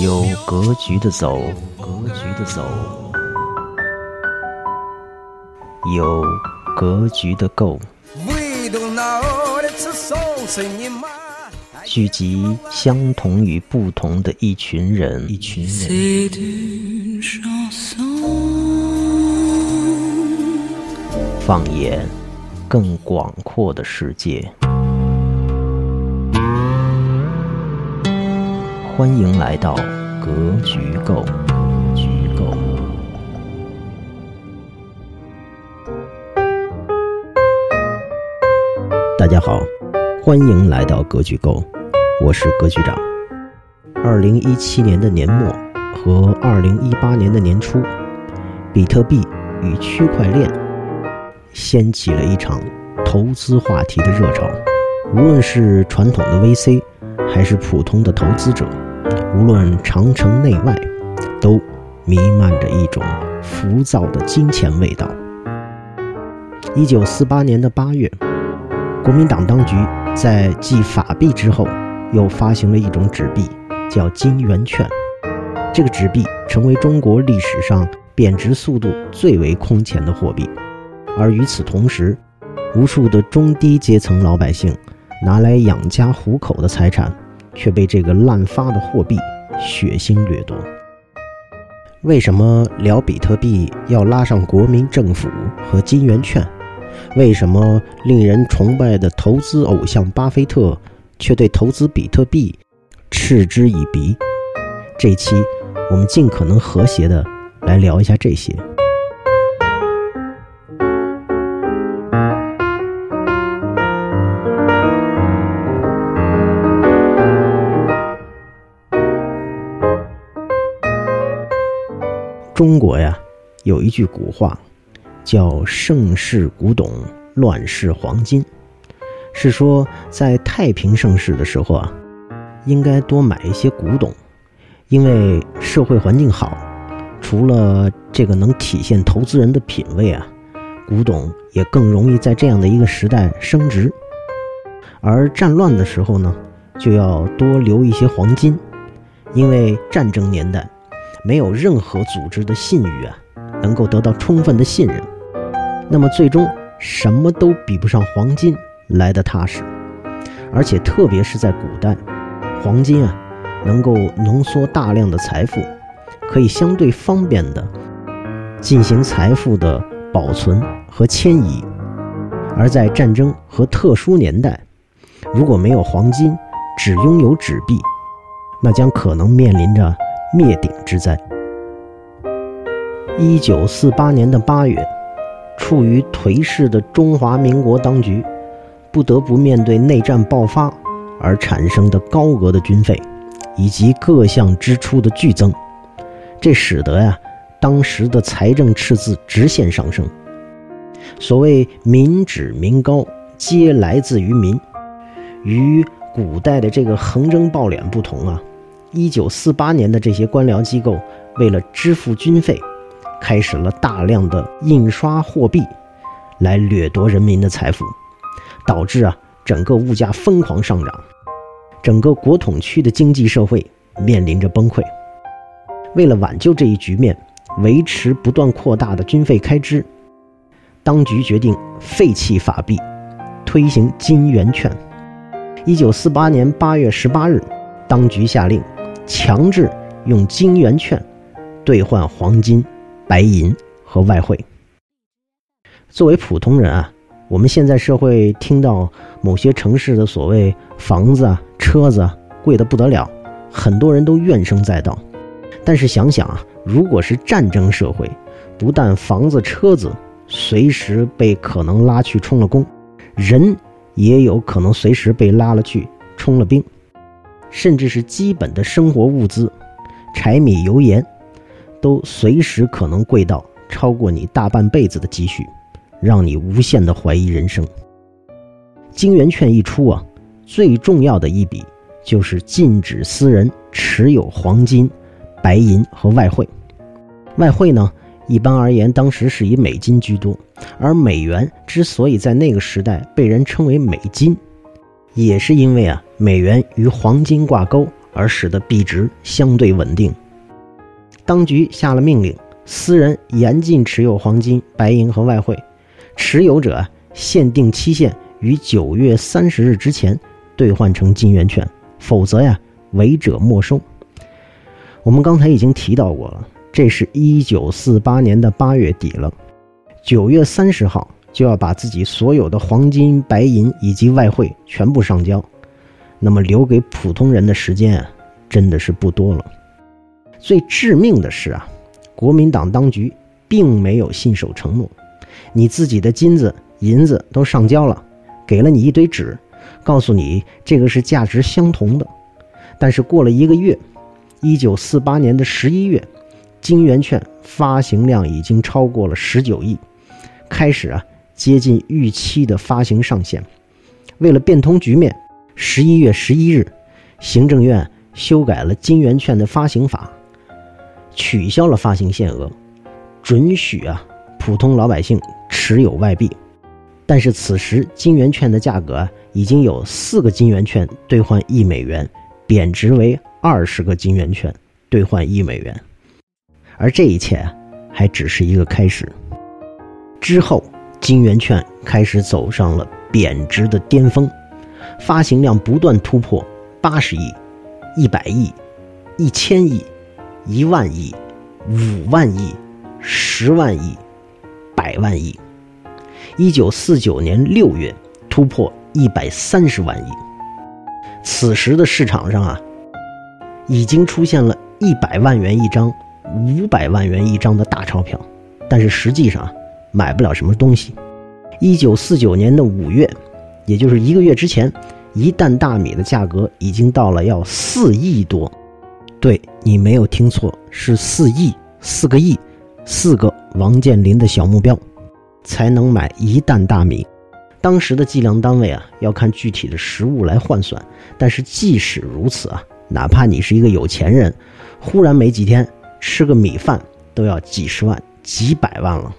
有格局的走，格局的走；有格局的够。聚集相同与不同的一群人，一群人。放眼更广阔的世界。欢迎来到格局构。局构。大家好，欢迎来到格局构，我是格局长。二零一七年的年末和二零一八年的年初，比特币与区块链掀起了一场投资话题的热潮。无论是传统的 VC，还是普通的投资者。无论长城内外，都弥漫着一种浮躁的金钱味道。一九四八年的八月，国民党当局在继法币之后，又发行了一种纸币，叫金圆券。这个纸币成为中国历史上贬值速度最为空前的货币。而与此同时，无数的中低阶层老百姓拿来养家糊口的财产。却被这个滥发的货币血腥掠夺。为什么聊比特币要拉上国民政府和金圆券？为什么令人崇拜的投资偶像巴菲特却对投资比特币嗤之以鼻？这期我们尽可能和谐的来聊一下这些。中国呀，有一句古话，叫“盛世古董，乱世黄金”，是说在太平盛世的时候啊，应该多买一些古董，因为社会环境好，除了这个能体现投资人的品味啊，古董也更容易在这样的一个时代升值。而战乱的时候呢，就要多留一些黄金，因为战争年代。没有任何组织的信誉啊，能够得到充分的信任，那么最终什么都比不上黄金来的踏实。而且特别是在古代，黄金啊能够浓缩大量的财富，可以相对方便的进行财富的保存和迁移。而在战争和特殊年代，如果没有黄金，只拥有纸币，那将可能面临着。灭顶之灾。一九四八年的八月，处于颓势的中华民国当局，不得不面对内战爆发而产生的高额的军费，以及各项支出的剧增，这使得呀，当时的财政赤字直线上升。所谓“民脂民膏”，皆来自于民。与古代的这个横征暴敛不同啊。一九四八年的这些官僚机构，为了支付军费，开始了大量的印刷货币，来掠夺人民的财富，导致啊整个物价疯狂上涨，整个国统区的经济社会面临着崩溃。为了挽救这一局面，维持不断扩大的军费开支，当局决定废弃法币，推行金圆券。一九四八年八月十八日，当局下令。强制用金圆券兑换黄金、白银和外汇。作为普通人啊，我们现在社会听到某些城市的所谓房子啊、车子啊贵得不得了，很多人都怨声载道。但是想想啊，如果是战争社会，不但房子、车子随时被可能拉去充了公，人也有可能随时被拉了去充了兵。甚至是基本的生活物资，柴米油盐，都随时可能贵到超过你大半辈子的积蓄，让你无限的怀疑人生。金圆券一出啊，最重要的一笔就是禁止私人持有黄金、白银和外汇。外汇呢，一般而言，当时是以美金居多，而美元之所以在那个时代被人称为美金，也是因为啊。美元与黄金挂钩，而使得币值相对稳定。当局下了命令，私人严禁持有黄金、白银和外汇，持有者限定期限于九月三十日之前兑换成金圆券，否则呀，违者没收。我们刚才已经提到过了，这是一九四八年的八月底了，九月三十号就要把自己所有的黄金、白银以及外汇全部上交，那么留给普通人的时间，真的是不多了。最致命的是啊，国民党当局并没有信守承诺，你自己的金子、银子都上交了，给了你一堆纸，告诉你这个是价值相同的，但是过了一个月。一九四八年的十一月，金圆券发行量已经超过了十九亿，开始啊接近预期的发行上限。为了变通局面，十一月十一日，行政院修改了金圆券的发行法，取消了发行限额，准许啊普通老百姓持有外币。但是此时金圆券的价格已经有四个金圆券兑换一美元，贬值为。二十个金圆券兑换一美元，而这一切啊，还只是一个开始。之后，金圆券开始走上了贬值的巅峰，发行量不断突破八十亿、一百亿、一千亿、一万亿、五万亿、十万亿、百万亿。一九四九年六月，突破一百三十万亿。此时的市场上啊。已经出现了一百万元一张、五百万元一张的大钞票，但是实际上买不了什么东西。一九四九年的五月，也就是一个月之前，一担大米的价格已经到了要四亿多。对你没有听错，是四亿，四个亿，四个王健林的小目标才能买一担大米。当时的计量单位啊，要看具体的实物来换算，但是即使如此啊。哪怕你是一个有钱人，忽然没几天吃个米饭都要几十万、几百万了。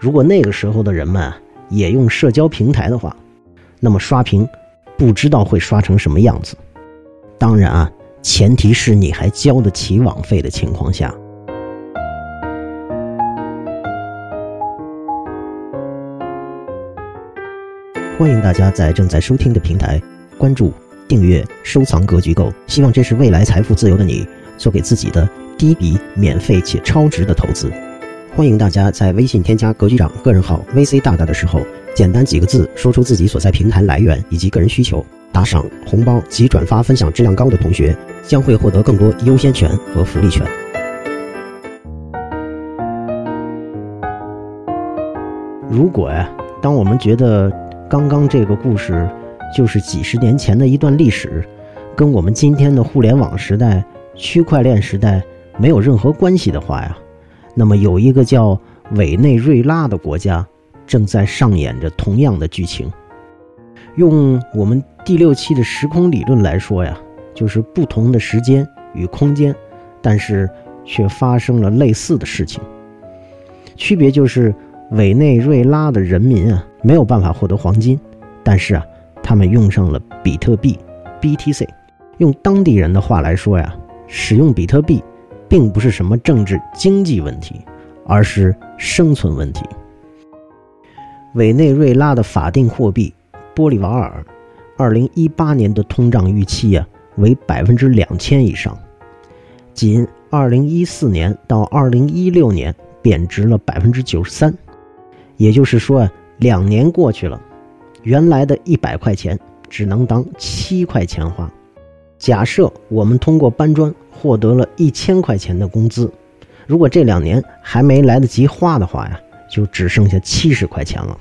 如果那个时候的人们也用社交平台的话，那么刷屏不知道会刷成什么样子。当然啊，前提是你还交得起网费的情况下。欢迎大家在正在收听的平台关注。订阅、收藏、格局购，希望这是未来财富自由的你做给自己的第一笔免费且超值的投资。欢迎大家在微信添加格局长个人号 VC 大大的时候，简单几个字说出自己所在平台来源以及个人需求，打赏、红包及转发分享质量高的同学将会获得更多优先权和福利权。如果呀，当我们觉得刚刚这个故事。就是几十年前的一段历史，跟我们今天的互联网时代、区块链时代没有任何关系的话呀，那么有一个叫委内瑞拉的国家正在上演着同样的剧情。用我们第六期的时空理论来说呀，就是不同的时间与空间，但是却发生了类似的事情。区别就是委内瑞拉的人民啊没有办法获得黄金，但是啊。他们用上了比特币，BTC。用当地人的话来说呀，使用比特币，并不是什么政治经济问题，而是生存问题。委内瑞拉的法定货币玻利瓦尔，二零一八年的通胀预期呀为百分之两千以上，仅二零一四年到二零一六年贬值了百分之九十三，也就是说啊，两年过去了。原来的一百块钱只能当七块钱花。假设我们通过搬砖获得了一千块钱的工资，如果这两年还没来得及花的话呀，就只剩下七十块钱了。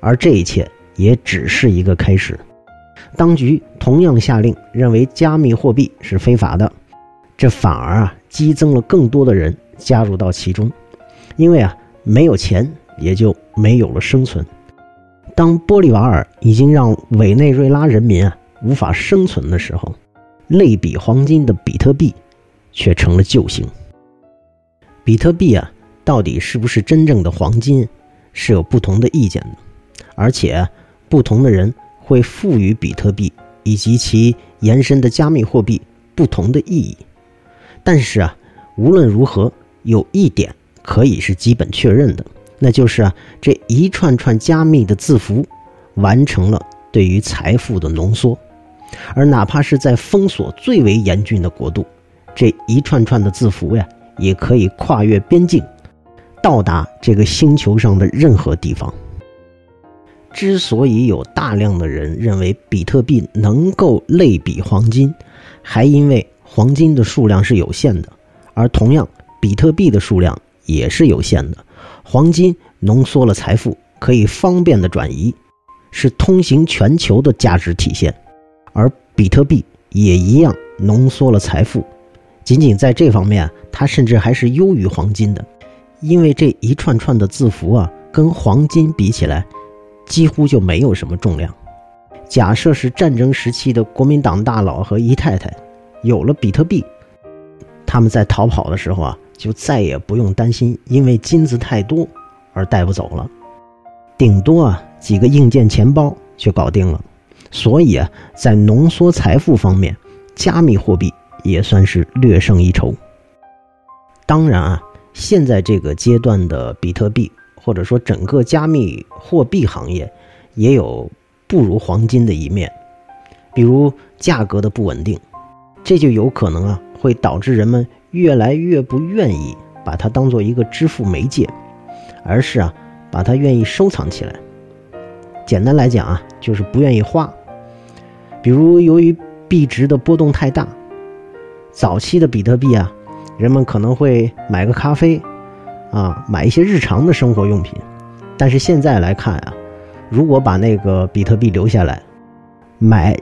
而这一切也只是一个开始。当局同样下令认为加密货币是非法的，这反而啊激增了更多的人加入到其中，因为啊没有钱也就没有了生存。当玻利瓦尔已经让委内瑞拉人民啊无法生存的时候，类比黄金的比特币却成了救星。比特币啊，到底是不是真正的黄金，是有不同的意见的，而且不同的人会赋予比特币以及其延伸的加密货币不同的意义。但是啊，无论如何，有一点可以是基本确认的，那就是啊，这一串串加密的字符完成了对于财富的浓缩。而哪怕是在封锁最为严峻的国度，这一串串的字符呀，也可以跨越边境，到达这个星球上的任何地方。之所以有大量的人认为比特币能够类比黄金，还因为黄金的数量是有限的，而同样比特币的数量也是有限的。黄金浓缩了财富，可以方便的转移，是通行全球的价值体现。而比特币也一样浓缩了财富，仅仅在这方面，它甚至还是优于黄金的，因为这一串串的字符啊，跟黄金比起来，几乎就没有什么重量。假设是战争时期的国民党大佬和姨太太，有了比特币，他们在逃跑的时候啊，就再也不用担心因为金子太多而带不走了，顶多啊几个硬件钱包就搞定了。所以啊，在浓缩财富方面，加密货币也算是略胜一筹。当然啊，现在这个阶段的比特币或者说整个加密货币行业，也有不如黄金的一面，比如价格的不稳定，这就有可能啊会导致人们越来越不愿意把它当做一个支付媒介，而是啊把它愿意收藏起来。简单来讲啊，就是不愿意花。比如，由于币值的波动太大，早期的比特币啊，人们可能会买个咖啡，啊，买一些日常的生活用品。但是现在来看啊，如果把那个比特币留下来，买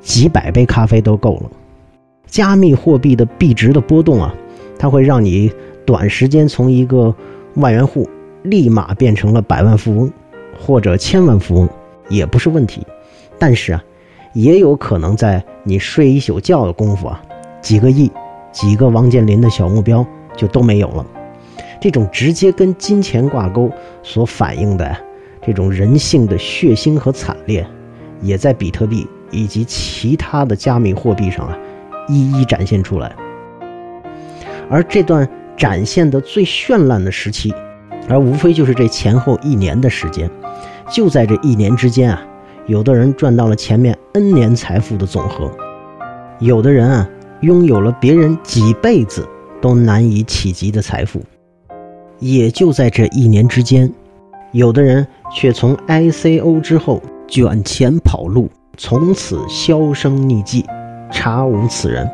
几百杯咖啡都够了。加密货币的币值的波动啊，它会让你短时间从一个万元户立马变成了百万富翁，或者千万富翁，也不是问题。但是啊。也有可能在你睡一宿觉的功夫啊，几个亿、几个王健林的小目标就都没有了。这种直接跟金钱挂钩所反映的这种人性的血腥和惨烈，也在比特币以及其他的加密货币上啊，一一展现出来。而这段展现的最绚烂的时期，而无非就是这前后一年的时间。就在这一年之间啊。有的人赚到了前面 N 年财富的总和，有的人啊拥有了别人几辈子都难以企及的财富，也就在这一年之间，有的人却从 ICO 之后卷钱跑路，从此销声匿迹，查无此人。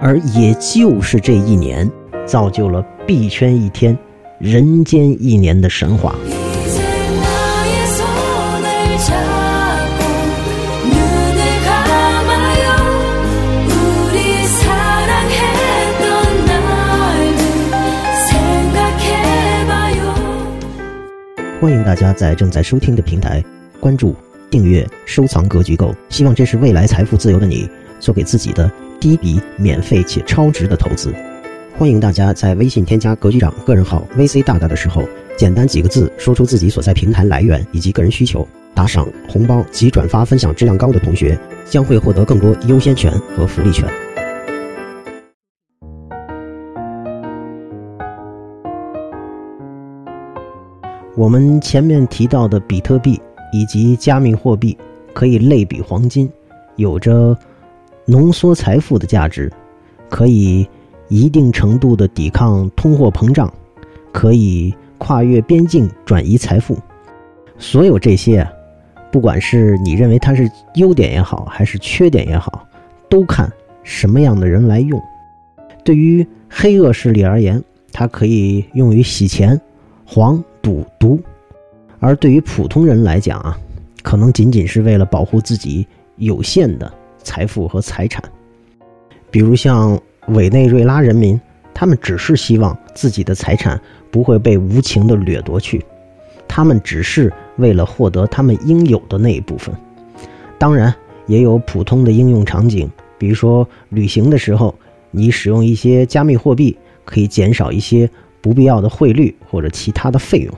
而也就是这一年，造就了币圈一天，人间一年的神话。欢迎大家在正在收听的平台关注、订阅、收藏《格局购》，希望这是未来财富自由的你做给自己的第一笔免费且超值的投资。欢迎大家在微信添加格局长个人号 VC 大大的时候，简单几个字说出自己所在平台来源以及个人需求，打赏、红包及转发分享质量高的同学将会获得更多优先权和福利权。我们前面提到的比特币以及加密货币可以类比黄金，有着浓缩财富的价值，可以一定程度的抵抗通货膨胀，可以跨越边境转移财富。所有这些，不管是你认为它是优点也好，还是缺点也好，都看什么样的人来用。对于黑恶势力而言，它可以用于洗钱、黄。赌毒，而对于普通人来讲啊，可能仅仅是为了保护自己有限的财富和财产。比如像委内瑞拉人民，他们只是希望自己的财产不会被无情的掠夺去，他们只是为了获得他们应有的那一部分。当然，也有普通的应用场景，比如说旅行的时候，你使用一些加密货币，可以减少一些。不必要的汇率或者其他的费用。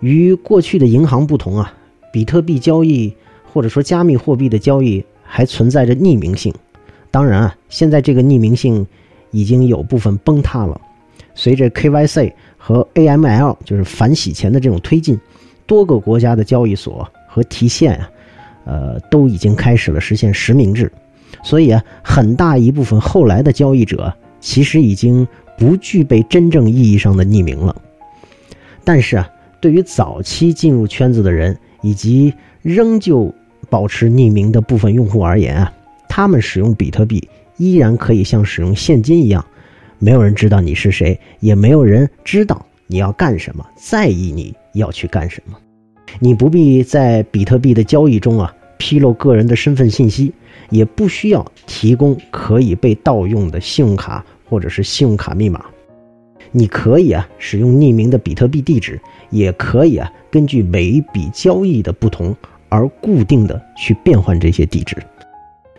与过去的银行不同啊，比特币交易或者说加密货币的交易还存在着匿名性。当然啊，现在这个匿名性已经有部分崩塌了。随着 KYC 和 AML 就是反洗钱的这种推进，多个国家的交易所和提现啊，呃，都已经开始了实现实名制。所以啊，很大一部分后来的交易者其实已经不具备真正意义上的匿名了。但是啊，对于早期进入圈子的人以及仍旧保持匿名的部分用户而言啊，他们使用比特币依然可以像使用现金一样，没有人知道你是谁，也没有人知道你要干什么，在意你要去干什么。你不必在比特币的交易中啊披露个人的身份信息。也不需要提供可以被盗用的信用卡或者是信用卡密码，你可以啊使用匿名的比特币地址，也可以啊根据每一笔交易的不同而固定的去变换这些地址。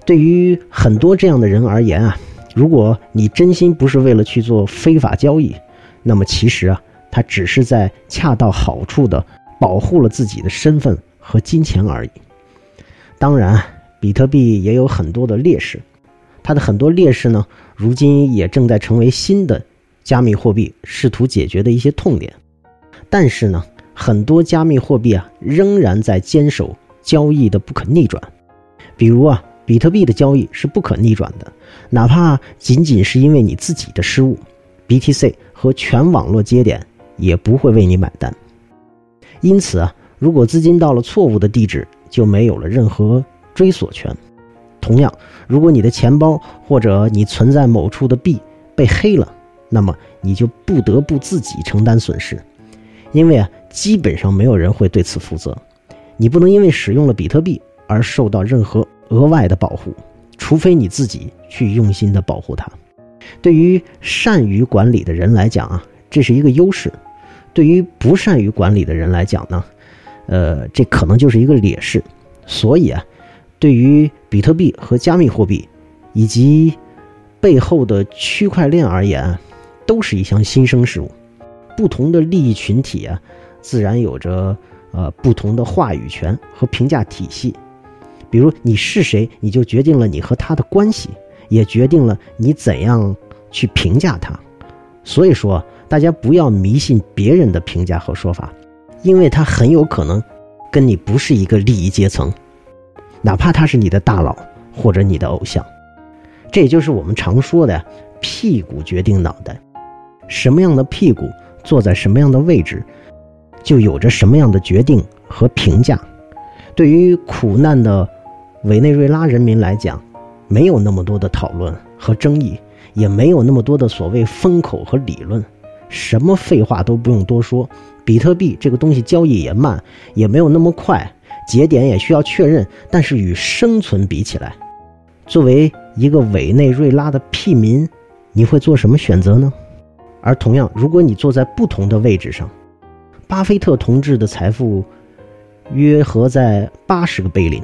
对于很多这样的人而言啊，如果你真心不是为了去做非法交易，那么其实啊他只是在恰到好处的保护了自己的身份和金钱而已。当然。比特币也有很多的劣势，它的很多劣势呢，如今也正在成为新的加密货币试图解决的一些痛点。但是呢，很多加密货币啊，仍然在坚守交易的不可逆转。比如啊，比特币的交易是不可逆转的，哪怕仅仅是因为你自己的失误，BTC 和全网络节点也不会为你买单。因此啊，如果资金到了错误的地址，就没有了任何。追索权。同样，如果你的钱包或者你存在某处的币被黑了，那么你就不得不自己承担损失，因为啊，基本上没有人会对此负责。你不能因为使用了比特币而受到任何额外的保护，除非你自己去用心的保护它。对于善于管理的人来讲啊，这是一个优势；对于不善于管理的人来讲呢，呃，这可能就是一个劣势。所以啊。对于比特币和加密货币，以及背后的区块链而言，都是一项新生事物。不同的利益群体啊，自然有着呃不同的话语权和评价体系。比如你是谁，你就决定了你和他的关系，也决定了你怎样去评价他。所以说，大家不要迷信别人的评价和说法，因为他很有可能跟你不是一个利益阶层。哪怕他是你的大佬或者你的偶像，这也就是我们常说的“屁股决定脑袋”。什么样的屁股坐在什么样的位置，就有着什么样的决定和评价。对于苦难的委内瑞拉人民来讲，没有那么多的讨论和争议，也没有那么多的所谓风口和理论，什么废话都不用多说。比特币这个东西交易也慢，也没有那么快。节点也需要确认，但是与生存比起来，作为一个委内瑞拉的屁民，你会做什么选择呢？而同样，如果你坐在不同的位置上，巴菲特同志的财富约合在八十个贝林，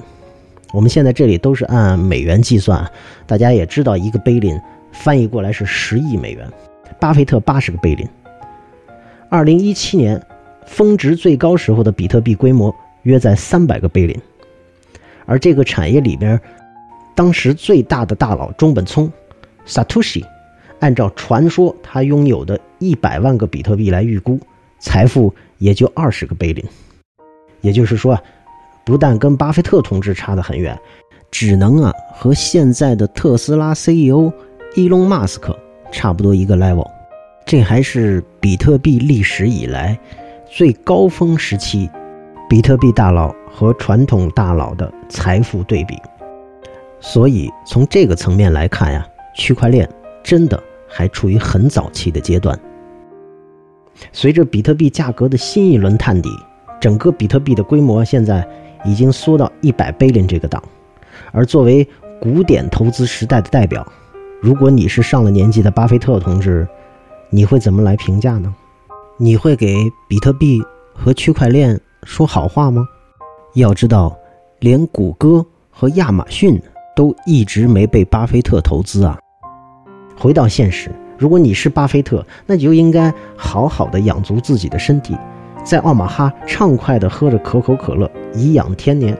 我们现在这里都是按美元计算，大家也知道一个贝林翻译过来是十亿美元，巴菲特八十个贝林。二零一七年峰值最高时候的比特币规模。约在三百个碑林，而这个产业里边，当时最大的大佬中本聪，Satoshi，按照传说他拥有的一百万个比特币来预估，财富也就二十个碑林。也就是说啊，不但跟巴菲特同志差得很远，只能啊和现在的特斯拉 CEO 伊隆马斯克差不多一个 level。这还是比特币历史以来最高峰时期。比特币大佬和传统大佬的财富对比，所以从这个层面来看呀，区块链真的还处于很早期的阶段。随着比特币价格的新一轮探底，整个比特币的规模现在已经缩到一百贝林这个档。而作为古典投资时代的代表，如果你是上了年纪的巴菲特同志，你会怎么来评价呢？你会给比特币和区块链？说好话吗？要知道，连谷歌和亚马逊都一直没被巴菲特投资啊。回到现实，如果你是巴菲特，那就应该好好的养足自己的身体，在奥马哈畅快的喝着可口可乐，颐养天年。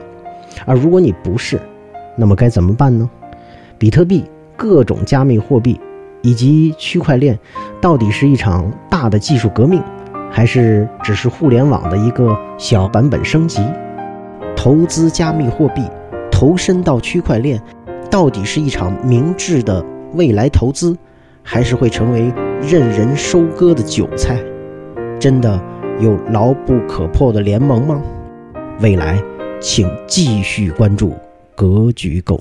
而如果你不是，那么该怎么办呢？比特币、各种加密货币以及区块链，到底是一场大的技术革命，还是只是互联网的一个小版本升级？投资加密货币，投身到区块链，到底是一场明智的未来投资，还是会成为任人收割的韭菜？真的有牢不可破的联盟吗？未来，请继续关注格局购。